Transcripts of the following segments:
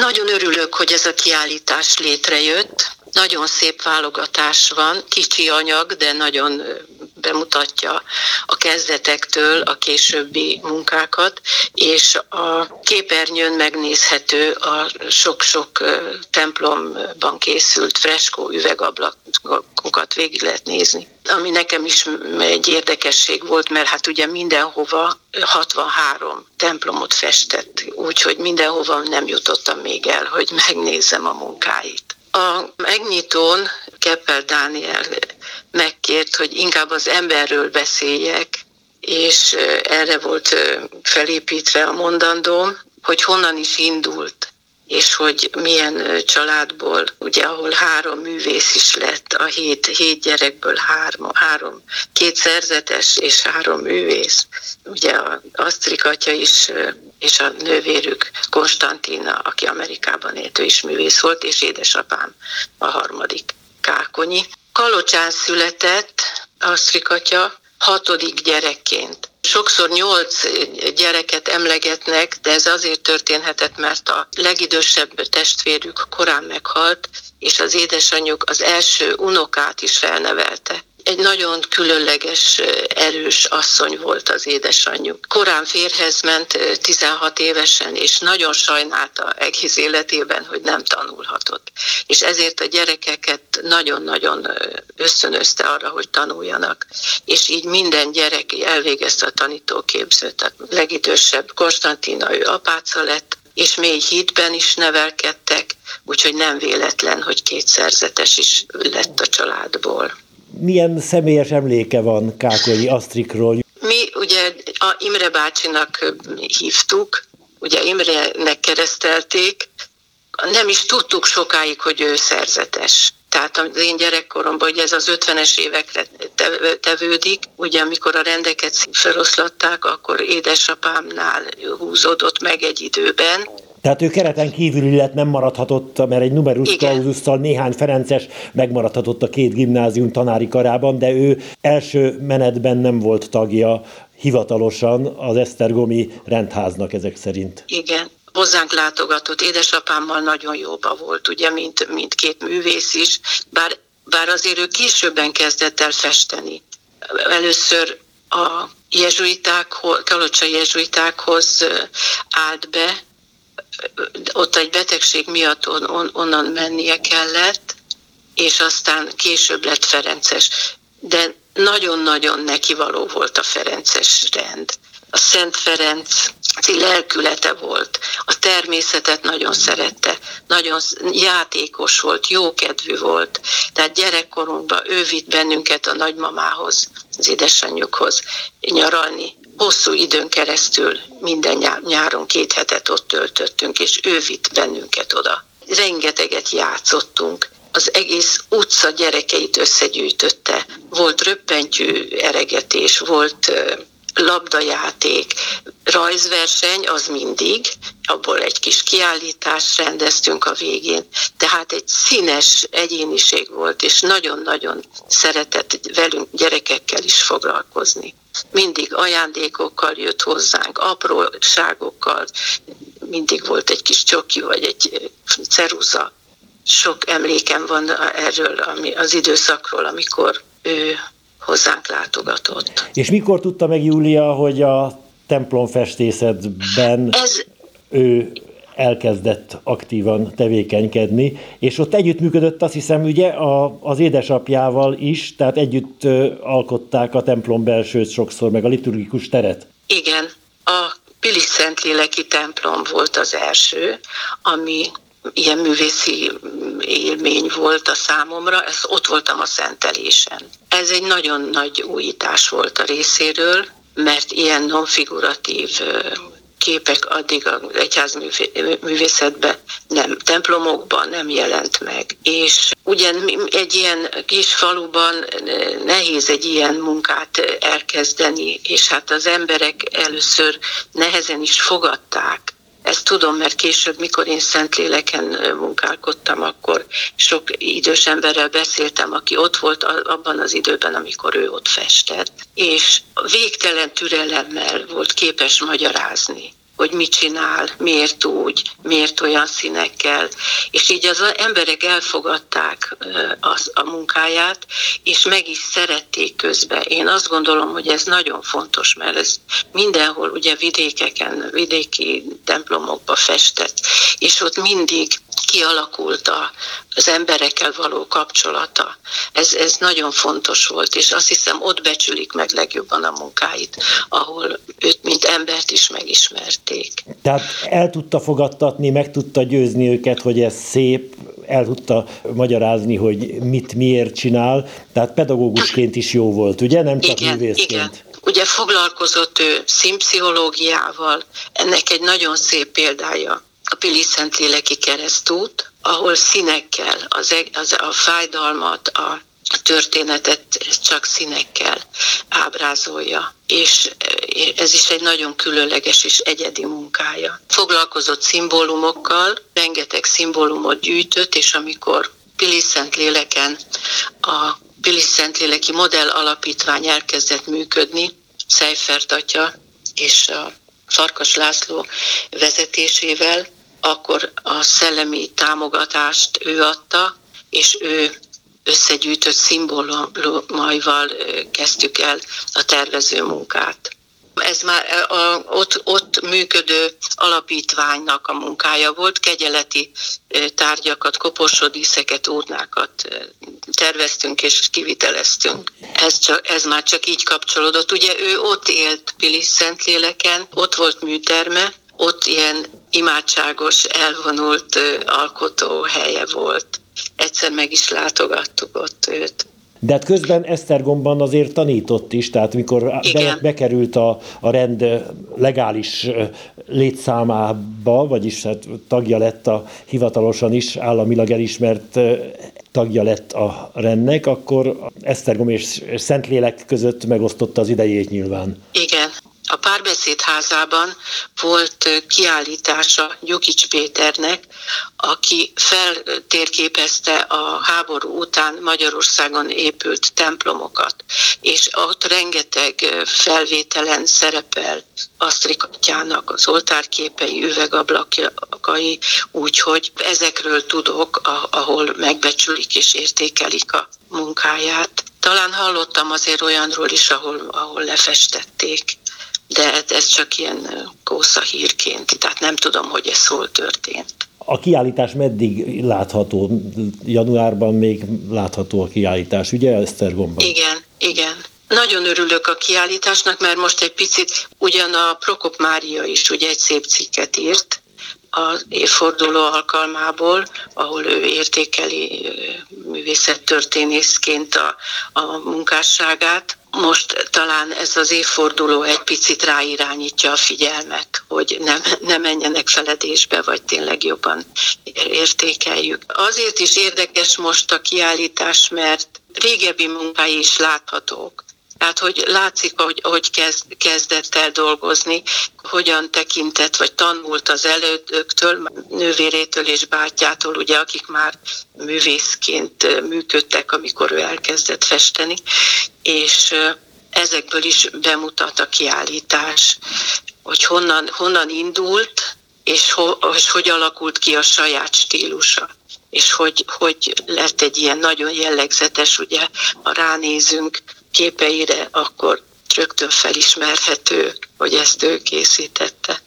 Nagyon örülök, hogy ez a kiállítás létrejött. Nagyon szép válogatás van, kicsi anyag, de nagyon bemutatja a kezdetektől a későbbi munkákat, és a képernyőn megnézhető a sok-sok templomban készült freskó üvegablakokat végig lehet nézni. Ami nekem is egy érdekesség volt, mert hát ugye mindenhova 63 templomot festett, úgyhogy mindenhova nem jutottam még el, hogy megnézem a munkáit. A megnyitón Keppel Dániel megkért, hogy inkább az emberről beszéljek, és erre volt felépítve a mondandóm, hogy honnan is indult, és hogy milyen családból, ugye ahol három művész is lett, a hét, hét gyerekből három, három, két szerzetes és három művész. Ugye a Asztrik atya is és a nővérük Konstantina, aki Amerikában élt, ő is művész volt, és édesapám a harmadik Kákonyi. Kalocsán született Asztrikatya hatodik gyerekként. Sokszor nyolc gyereket emlegetnek, de ez azért történhetett, mert a legidősebb testvérük korán meghalt, és az édesanyjuk az első unokát is felnevelte egy nagyon különleges, erős asszony volt az édesanyjuk. Korán férhez ment 16 évesen, és nagyon sajnálta egész életében, hogy nem tanulhatott. És ezért a gyerekeket nagyon-nagyon ösztönözte arra, hogy tanuljanak. És így minden gyerek elvégezte a tanítóképzőt. A legidősebb Konstantina, ő apáca lett, és mély hitben is nevelkedtek, úgyhogy nem véletlen, hogy kétszerzetes is lett a családból milyen személyes emléke van Kákolyi Asztrikról? Mi ugye a Imre bácsinak hívtuk, ugye Imrenek keresztelték, nem is tudtuk sokáig, hogy ő szerzetes. Tehát az én gyerekkoromban, hogy ez az 50-es évekre tevődik, ugye amikor a rendeket feloszlatták, akkor édesapámnál húzódott meg egy időben, tehát ő kereten kívül lett, nem maradhatott, mert egy numerus claususszal néhány Ferences megmaradhatott a két gimnázium tanári karában, de ő első menetben nem volt tagja hivatalosan az Esztergomi rendháznak ezek szerint. Igen, hozzánk látogatott, édesapámmal nagyon jóba volt, ugye, mint, mint két művész is, bár, bár azért ő későbben kezdett el festeni. Először a jezsuitákhoz, kalocsa jezsuitákhoz állt be, ott egy betegség miatt on, on, onnan mennie kellett, és aztán később lett Ferences. De nagyon-nagyon nekivaló volt a Ferences rend. A Szent Ferenc lelkülete volt, a természetet nagyon szerette, nagyon játékos volt, jókedvű volt. Tehát gyerekkorunkban ő vitt bennünket a nagymamához, az édesanyjukhoz nyaralni, hosszú időn keresztül minden nyáron két hetet ott töltöttünk, és ő vitt bennünket oda. Rengeteget játszottunk, az egész utca gyerekeit összegyűjtötte. Volt röppentyű eregetés, volt labdajáték, rajzverseny, az mindig, abból egy kis kiállítást rendeztünk a végén, tehát egy színes egyéniség volt, és nagyon-nagyon szeretett velünk gyerekekkel is foglalkozni. Mindig ajándékokkal jött hozzánk, apróságokkal, mindig volt egy kis csoki vagy egy ceruza. Sok emlékem van erről ami, az időszakról, amikor ő hozzánk látogatott. És mikor tudta meg Júlia, hogy a templomfestészetben Ez... ő elkezdett aktívan tevékenykedni, és ott együttműködött azt hiszem ugye a, az édesapjával is, tehát együtt alkották a templom belsőt sokszor, meg a liturgikus teret. Igen, a Pilis Szentléleki templom volt az első, ami ilyen művészi élmény volt a számomra, ez ott voltam a szentelésen. Ez egy nagyon nagy újítás volt a részéről, mert ilyen nonfiguratív képek addig az egyházművészetben nem, templomokban nem jelent meg. És ugyan egy ilyen kis faluban nehéz egy ilyen munkát elkezdeni, és hát az emberek először nehezen is fogadták, ezt tudom, mert később, mikor én Szentléleken munkálkodtam, akkor sok idős emberrel beszéltem, aki ott volt abban az időben, amikor ő ott festett, és végtelen türelemmel volt képes magyarázni hogy mit csinál, miért úgy, miért olyan színekkel. És így az emberek elfogadták az, a munkáját, és meg is szerették közben. Én azt gondolom, hogy ez nagyon fontos, mert ez mindenhol ugye vidékeken, vidéki templomokba festett, és ott mindig kialakult a, az emberekkel való kapcsolata. Ez, ez nagyon fontos volt, és azt hiszem ott becsülik meg legjobban a munkáit, ahol őt, mint embert is megismerték. Tehát el tudta fogadtatni, meg tudta győzni őket, hogy ez szép, el tudta magyarázni, hogy mit miért csinál, tehát pedagógusként is jó volt, ugye? Nem csak igen, művészként. Igen. Ugye foglalkozott ő színpszichológiával, ennek egy nagyon szép példája a Pili Szentléleki keresztút, ahol színekkel az, az, a fájdalmat, a történetet csak színekkel ábrázolja, és ez is egy nagyon különleges és egyedi munkája. Foglalkozott szimbólumokkal, rengeteg szimbólumot gyűjtött, és amikor Pili Szentléleken a Pili Szentléleki Modell Alapítvány elkezdett működni, Seifert atya és a Farkas László vezetésével, akkor a szellemi támogatást ő adta, és ő összegyűjtött szimbólumaival kezdtük el a tervező munkát. Ez már a, ott, ott működő alapítványnak a munkája volt, kegyeleti tárgyakat, koporsodíszeket, urnákat terveztünk és kiviteleztünk. Ez, csak, ez már csak így kapcsolódott. Ugye ő ott élt Pilis Szentléleken, ott volt műterme, ott ilyen imádságos, elvonult alkotó helye volt. Egyszer meg is látogattuk ott őt. De hát közben Esztergomban azért tanított is, tehát mikor be, bekerült a, a rend legális létszámába, vagyis hát tagja lett a hivatalosan is államilag elismert tagja lett a rendnek, akkor Esztergom és Szentlélek között megosztotta az idejét nyilván. Igen, a párbeszéd házában volt kiállítása Gyukics Péternek, aki feltérképezte a háború után Magyarországon épült templomokat, és ott rengeteg felvételen szerepel Asztrikatjának az oltárképei, üvegablakai, úgyhogy ezekről tudok, ahol megbecsülik és értékelik a munkáját. Talán hallottam azért olyanról is, ahol, ahol lefestették de ez csak ilyen kósza hírként, tehát nem tudom, hogy ez hol történt. A kiállítás meddig látható? Januárban még látható a kiállítás, ugye Esztergomban? Igen, igen. Nagyon örülök a kiállításnak, mert most egy picit ugyan a Prokop Mária is ugye egy szép cikket írt, az évforduló alkalmából, ahol ő értékeli művészettörténészként a, a munkásságát, most talán ez az évforduló egy picit ráirányítja a figyelmet, hogy nem, nem menjenek feledésbe, vagy tényleg jobban értékeljük. Azért is érdekes most a kiállítás, mert régebbi munkái is láthatók. Tehát, hogy látszik, hogy, hogy kezd, kezdett el dolgozni, hogyan tekintett, vagy tanult az elődöktől, nővérétől és bátyától, ugye, akik már művészként működtek, amikor ő elkezdett festeni, és ezekből is bemutat a kiállítás, hogy honnan, honnan indult, és, ho, és hogy alakult ki a saját stílusa. És hogy, hogy lett egy ilyen nagyon jellegzetes, ugye, ha ránézünk képeire, akkor rögtön felismerhető, hogy ezt ő készítette.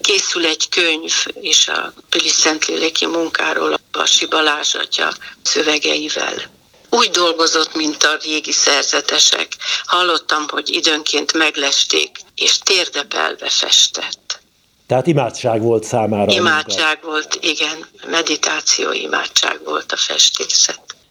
Készül egy könyv is a Pili Szentléleki munkáról, a Basi Balázs atya szövegeivel. Úgy dolgozott, mint a régi szerzetesek. Hallottam, hogy időnként meglesték, és térdepelve festett. Tehát imádság volt számára. Imádság volt, igen. Meditáció, imádság volt a festészet.